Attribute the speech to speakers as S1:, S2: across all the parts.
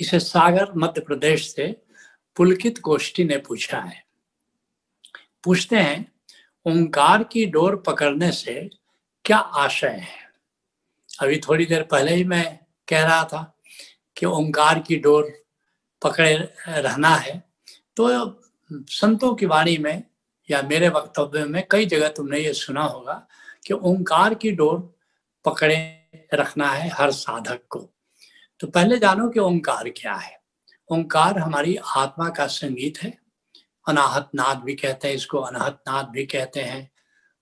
S1: इसे सागर मध्य प्रदेश से पुलकित गोष्ठी ने पूछा है। पूछते हैं, ओंकार की डोर पकड़ने से क्या आशय है? अभी थोड़ी देर पहले ही मैं कह रहा था कि ओंकार की डोर पकड़े रहना है तो संतों की वाणी में या मेरे वक्तव्य में कई जगह तुमने ये सुना होगा कि ओंकार की डोर पकड़े रखना है हर साधक को। तो पहले जानो कि ओंकार क्या है। ओंकार हमारी आत्मा का संगीत है। अनाहत नाद भी कहते हैं इसको अनाहत नाद भी कहते हैं।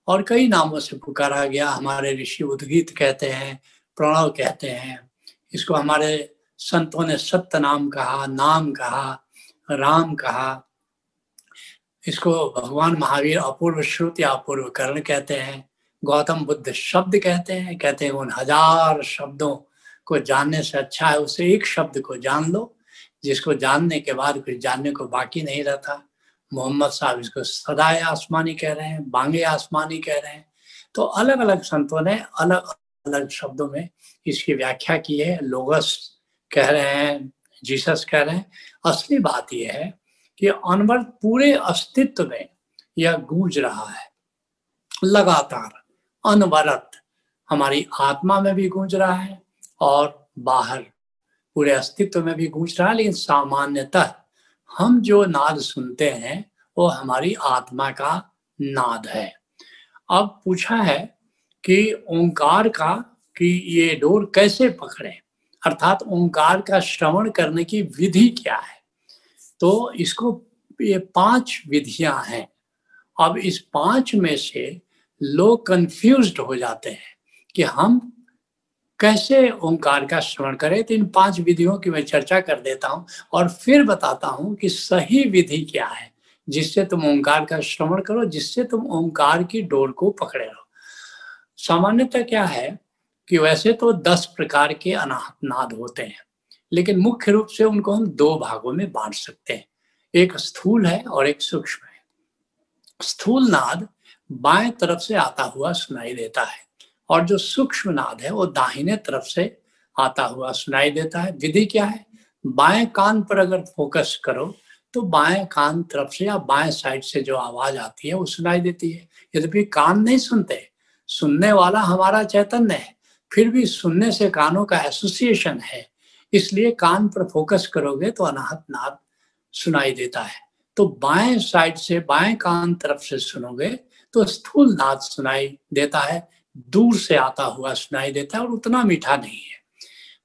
S1: और कई नामों से पुकारा गया, हमारे ऋषि उद्गीत कहते हैं, प्रणव कहते हैं। इसको हमारे संतों ने सत्य नाम कहा नाम कहा, राम कहा। इसको भगवान महावीर अपूर्व श्रुति अपूर्व कर्ण कहते हैं। गौतम बुद्ध शब्द कहते हैं कहते हैं उन हज़ार शब्दों को जानने से अच्छा है, उसे एक शब्द को जान लो, जिसको जानने के बाद कुछ जानने को बाकी नहीं रहता। मोहम्मद साहब इसको सदाए आसमानी कह रहे हैं, बांगे आसमानी कह रहे हैं। तो अलग अलग संतों ने अलग अलग शब्दों में इसकी व्याख्या की है। लोगस कह रहे हैं, जीसस कह रहे हैं। असली बात यह है कि अनवर पूरे अस्तित्व में यह गूंज रहा है। लगातार अनवरत हमारी आत्मा में भी गूंज रहा है। और बाहर। पूरे अस्तित्व में भी गूंज रहा है, लेकिन सामान्यतः हम जो नाद सुनते हैं, वो हमारी आत्मा का नाद है। अब पूछा है कि ओंकार का, कि ये डोर कैसे पकड़े? अर्थात ओंकार का श्रवण करने की विधि क्या है? तो इसको, ये पाँच विधियाँ हैं। अब इस पाँच में से लोग कंफ्यूज्ड हो जाते हैं कि हम कैसे ओंकार का श्रवण करें? तो इन पाँच विधियों की मैं चर्चा कर देता हूँ और फिर बताता हूँ कि सही विधि क्या है, जिससे तुम ओंकार का श्रवण करो, जिससे तुम ओंकार की डोर को पकड़े रहो। सामान्यतः क्या है कि वैसे तो दस प्रकार के अनाहत नाद होते हैं, लेकिन मुख्य रूप से उनको हम दो भागों में बांट सकते हैं। एक स्थूल है और एक सूक्ष्म है। स्थूल नाद बाएँ तरफ़ से आता हुआ सुनाई देता है। और जो सूक्ष्म नाद है वो दाहिने तरफ़ से आता हुआ सुनाई देता है। विधि क्या है? बाएँ कान पर अगर फोकस करो तो बाएँ कान तरफ़ से या बाएँ साइड से जो आवाज़ आती है वो सुनाई देती है। यद्यपि कान नहीं सुनते, सुनने वाला हमारा चैतन्य है, फिर भी सुनने से कानों का एसोसिएशन है। इसलिए कान पर फोकस करोगे तो अनाहत नाद सुनाई देता है। तो बाएँ साइड से बाएँ कान तरफ़ से सुनोगे तो स्थूल नाद सुनाई देता है। दूर से आता हुआ सुनाई देता है और उतना मीठा नहीं है।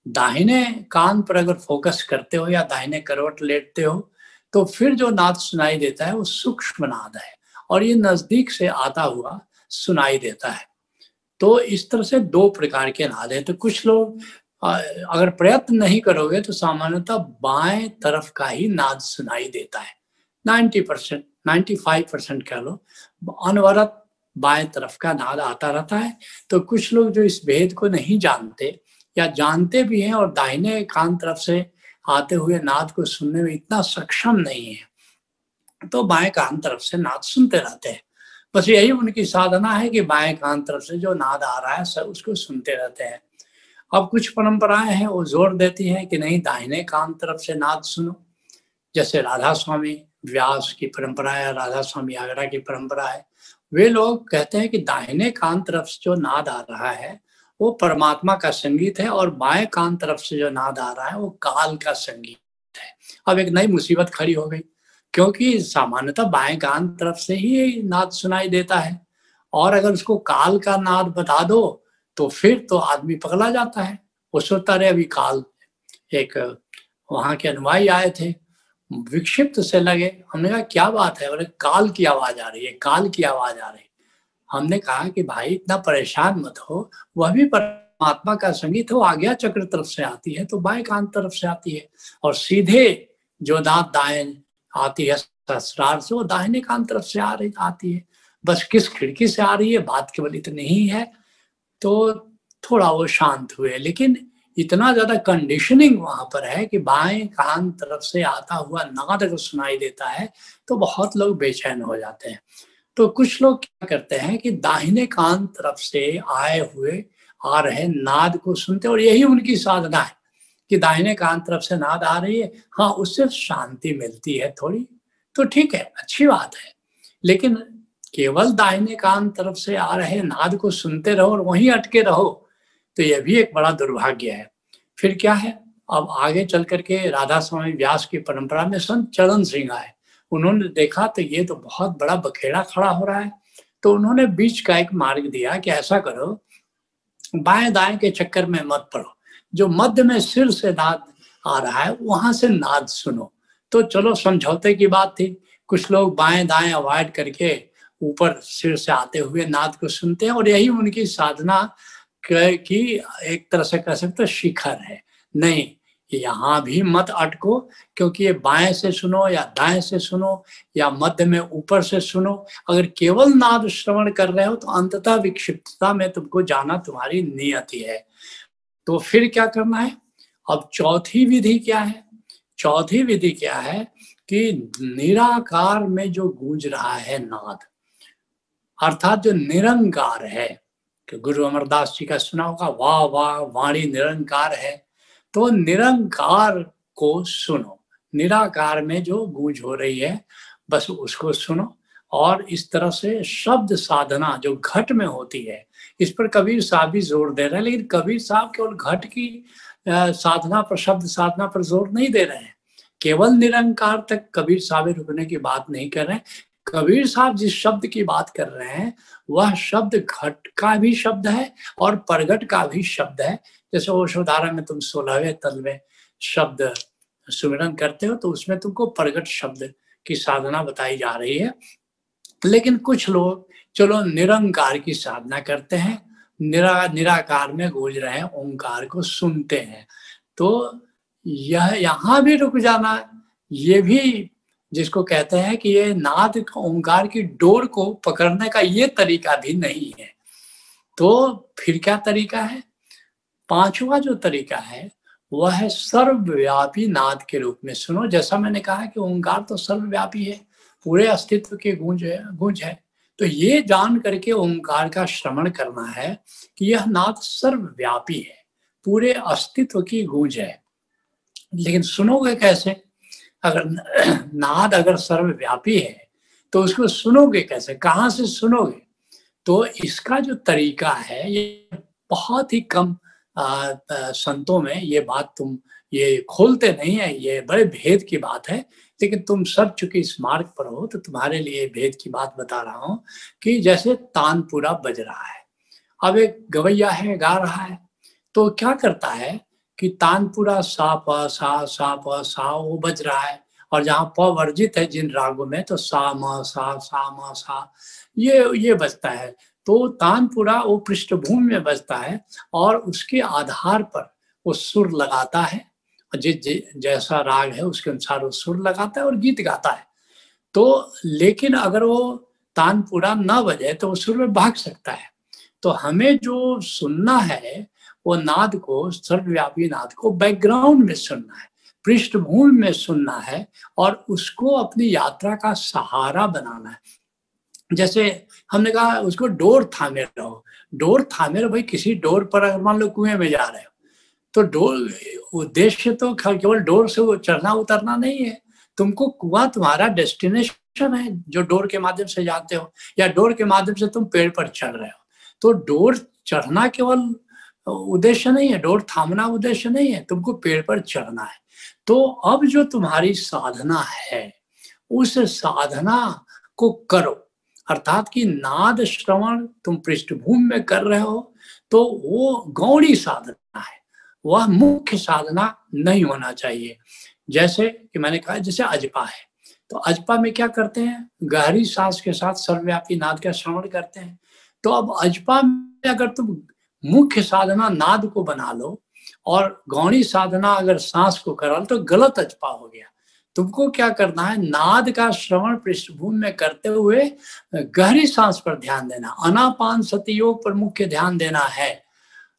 S1: दाहिने कान पर अगर फोकस करते हो या दाहिने करवट लेटते हो तो फिर जो नाद सुनाई देता है, वो सूक्ष्म नाद है और ये नज़दीक से आता हुआ सुनाई देता है। तो इस तरह से दो प्रकार के नाद है। तो कुछ लोग अगर प्रयत्न नहीं करोगे तो सामान्यतः बाएँ तरफ़ का ही नाद सुनाई देता है। Ninety percent, ninety five percent कह लो। अनवरत बाएँ तरफ़ का नाद आता रहता है। तो कुछ लोग जो इस भेद को नहीं जानते या जानते भी हैं और दाहिने कान तरफ़ से आते हुए नाद को सुनने में इतना सक्षम नहीं है तो बाएँ कान तरफ़ से नाद सुनते रहते हैं। बस यही उनकी साधना है कि बाएँ कान तरफ़ से जो नाद आ रहा है, सब उसको सुनते रहते हैं। अब कुछ परंपराएँ हैं, वो ज़ोर देती हैं कि नहीं, दाहिने कान तरफ़ से नाद सुनो। जैसे राधा स्वामी व्यास की परंपरा है राधा स्वामी आगरा की परंपरा है। वे लोग कहते हैं कि दाहिने कान तरफ़ से जो नाद आ रहा है, वो परमात्मा का संगीत है और बाएँ कान तरफ़ से जो नाद आ रहा है, वो काल का संगीत है। अब एक नई मुसीबत खड़ी हो गई, क्योंकि सामान्यतः बाएँ कान तरफ़ से ही नाद सुनाई देता है और अगर उसको काल का नाद बता दो तो फिर तो आदमी पगला जाता है। वो सोचता रहे अभी काल एक वहाँ के अनुयायी आए थे विक्षिप्त से लगे। हमने कहा, क्या बात है? बोले, काल की आवाज़ आ रही है, काल की आवाज़ आ रही हमने कहा कि, भाई, इतना परेशान मत हो। वह भी परमात्मा का संगीत हो आज्ञा चक्र तरफ़ से आती है तो बाएँ कान तरफ़ से आती है। और सीधे जो दांत दाएँ आती है ससुराल से, वो दाहिने कान तरफ़ से आ रही, आती है। बस किस खिड़की से आ रही है, बात केवल इतनी ही है। तो थोड़ा वो शांत हुए, लेकिन इतना ज़्यादा कंडीशनिंग वहाँ पर है कि बाएँ कान तरफ़ से आता हुआ नाद अगर सुनाई देता है तो बहुत लोग बेचैन हो जाते हैं। तो कुछ लोग क्या करते हैं कि दाहिने कान तरफ़ से आए हुए, आ रहे नाद को सुनते और यही उनकी साधना है कि दाहिने कान तरफ़ से नाद आ रही है। हाँ उससे शांति मिलती है थोड़ी तो ठीक है, अच्छी बात है। लेकिन केवल दाहिने कान तरफ़ से आ रहे नाद को सुनते रहो और वहीं अटके रहो। तो यह भी एक बड़ा दुर्भाग्य है। फिर क्या है? अब आगे चल करके राधा स्वामी व्यास की परंपरा में संत चरण सिंह आए। उन्होंने देखा तो ये तो बहुत बड़ा बखेड़ा खड़ा हो रहा है। तो उन्होंने बीच का एक मार्ग दिया कि ऐसा करो, बाएँ दाएँ के चक्कर में मत पड़ो। जो मध्य में सिर से नाद आ रहा है, वहाँ से नाद सुनो। तो चलो, समझौते की बात थी। कुछ लोग बाएँ दाएँ अवॉइड करके ऊपर सिर से आते हुए नाद को सुनते हैं और यही उनकी साधना की एक तरह से कह सकते शिखर है। नहीं, यहाँ भी मत अटको, क्योंकि ये बाएँ से सुनो या दाएँ से सुनो या मध्य में ऊपर से सुनो। अगर केवल नाद श्रवण कर रहे हो तो अंततः विक्षिप्तता में तुमको जाना तुम्हारी नियति है। तो फिर क्या करना है? अब चौथी विधि क्या है? चौथी विधि क्या है कि निराकार में जो गूंज रहा है नाद, अर्थात जो निरंकार है कि गुरु अमरदास जी का सुना होगा वाह वाह, वाणी निरंकार है। तो निरंकार को सुनो, निराकार में जो गूंज हो रही है, बस उसको सुनो और इस तरह से शब्द साधना जो घट में होती है, इस पर कबीर साहब भी ज़ोर दे रहे हैं, लेकिन कबीर साहब केवल घट की साधना पर, शब्द साधना पर ज़ोर नहीं दे रहे हैं। केवल निरंकार तक कबीर साहब रुकने की बात नहीं कर रहे हैं कबीर साहब जिस शब्द की बात कर रहे हैं, वह शब्द घट का भी शब्द है और प्रगट का भी शब्द है। जैसे ओषोधारा में तुम सोलहवें तल में शब्द सुमिरन करते हो तो उसमें तुमको प्रगट शब्द की साधना बताई जा रही है। लेकिन कुछ लोग, चलो निरंकार की साधना करते हैं, निरा, निराकार में गूंज रहे हैं, ओंकार को सुनते हैं। तो यह यहाँ भी रुक जाना, ये भी जिसको कहते हैं कि ये नाद ओंकार की डोर को पकड़ने का ये तरीका भी नहीं है। तो फिर क्या तरीका है? पांचवा जो तरीका है, वह है सर्वव्यापी नाद के रूप में। सुनो, जैसा मैंने कहा कि ओंकार तो सर्वव्यापी है, पूरे अस्तित्व के गूंज है गूंज है। तो ये जान करके ओंकार का श्रवण करना है कि यह नाद सर्वव्यापी है, पूरे अस्तित्व की गूंज है। लेकिन सुनोगे कैसे? अगर नाद अगर सर्वव्यापी है तो उसको सुनोगे कैसे? कहाँ से सुनोगे? तो इसका जो तरीका है, ये बहुत ही कम संतों में ये बात तुम, ये खोलते नहीं है, ये बड़े भेद की बात है। लेकिन तुम सब चुके इस मार्ग पर हो तो तुम्हारे लिए भेद की बात बता रहा हूँ कि जैसे तानपुरा बज रहा है। अब एक गवैया है, गा रहा है तो क्या करता है? कि तानपुरा सा प सा सा प सा, वो बज रहा है। और जहाँ प वर्जित है जिन रागों में तो सा, म, सा सा, म, सा, ये ये बजता है। तो तानपुरा वो पृष्ठभूमि में बजता है और उसके आधार पर वो सुर लगाता है। जिस जैसा राग है, उसके अनुसार वो सुर लगाता है और गीत गाता है। तो लेकिन अगर वो तानपुरा ना बजे तो वो सुर में भाग सकता है। तो हमें जो सुनना है वो नाद को, सर्वव्यापी नाद को बैकग्राउंड में सुनना है, पृष्ठभूमि में सुनना है और उसको अपनी यात्रा का सहारा बनाना है। जैसे हमने कहा उसको डोर थामे रहो। डोर थामे रहो, भाई किसी डोर पर अगर मान लो कुएँ में जा रहे हो तो डोर, उद्देश्य तो केवल डोर से वो चढ़ना उतरना नहीं है। तुमको कुआ तुम्हारा डेस्टिनेशन है, जो डोर के माध्यम से जाते हो या डोर के माध्यम से तुम पेड़ पर चढ़ रहे हो। तो डोर चढ़ना केवल उद्देश्य नहीं है, डोर थामना उद्देश्य नहीं है, तुमको पेड़ पर चढ़ना है। तो अब जो तुम्हारी साधना है, उस साधना को करो। अर्थात कि नाद श्रवण तुम पृष्ठभूमि में कर रहे हो तो वो गौड़ी साधना है। वह मुख्य साधना नहीं होना चाहिए। जैसे कि मैंने कहा, जैसे अजपा है तो अजपा में क्या करते हैं? गहरी सांस के साथ सर्वव्यापी नाद का श्रवण करते हैं। तो अब अजपा में अगर तुम मुख्य साधना नाद को बना लो और गौणी साधना अगर सांस को करा लो तो गलत अजपा हो गया। तुमको क्या करना है? नाद का श्रवण पृष्ठभूमि में करते हुए गहरी सांस पर ध्यान देना। अनापान सतयोग पर मुख्य ध्यान देना है।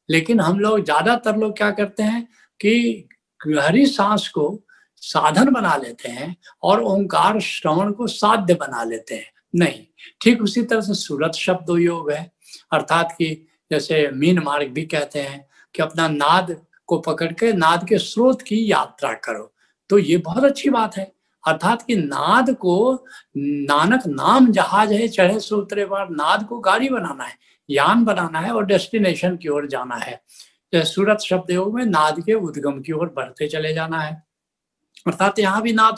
S1: लेकिन हम लोग ज़्यादातर लोग क्या करते हैं कि गहरी सांस को साधन बना लेते हैं और ओंकार श्रवण को साध्य बना लेते हैं। नहीं, ठीक उसी तरह से सूरत शब्द योग है। अर्थात कि जैसे मीन मार्ग भी कहते हैं कि अपना नाद को पकड़ के नाद के स्रोत की यात्रा करो। तो ये बहुत अच्छी बात है। अर्थात कि नाद को, नानक नाम जहाज़ है, चढ़े सूत्रे पर नाद को गाड़ी बनाना है, यान बनाना है और डेस्टिनेशन की ओर जाना है। सूरत शब्द योग में नाद के उद्गम की ओर बढ़ते चले जाना है। अर्थात यहाँ भी नाद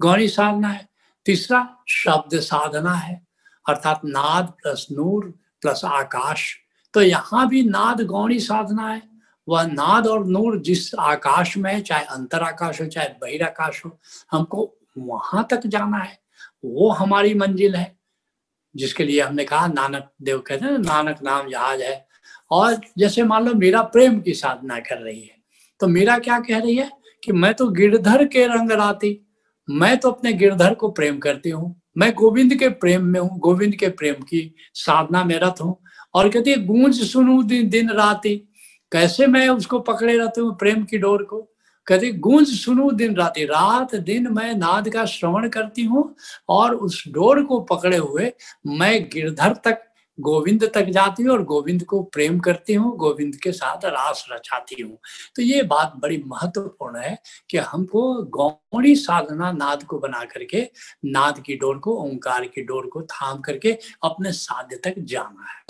S1: गौरी साधना है। तीसरा शब्द साधना है। अर्थात नाद प्लस नूर प्लस आकाश तो यहाँ भी नाद गौणी साधना है। वह नाद और नूर जिस आकाश में है, चाहे अंतर आकाश हो, चाहे बहिराकाश हो, हमको वहाँ तक जाना है। वो हमारी मंजिल है। जिसके लिए हमने कहा, नानक देव कहते हैं नानक नाम जहाज़ है। और जैसे मान लो मेरा प्रेम की साधना कर रही है तो मेरा क्या कह रही है कि मैं तो गिरधर के रंग राती मैं तो अपने गिरधर को प्रेम करती हूँ, मैं गोविंद के प्रेम में हूँ, गोविंद के प्रेम की साधना में रत हूँ। और कहती गूंज सुनू दिन दिन रात। कैसे मैं उसको पकड़े रहती हूँ प्रेम की डोर को? कहते गूंज सुनू दिन रात। रात दिन मैं नाद का श्रवण करती हूँ और उस डोर को पकड़े हुए मैं गिरधर तक गोविंद तक जाती हूँ और गोविंद को प्रेम करती हूँ, गोविंद के साथ रास रचाती हूँ। तो ये बात बड़ी महत्वपूर्ण है कि हमको गौड़ी साधना नाद को बना करके, नाद की डोर को, ओंकार की डोर को थाम करके अपने साध्य तक जाना है।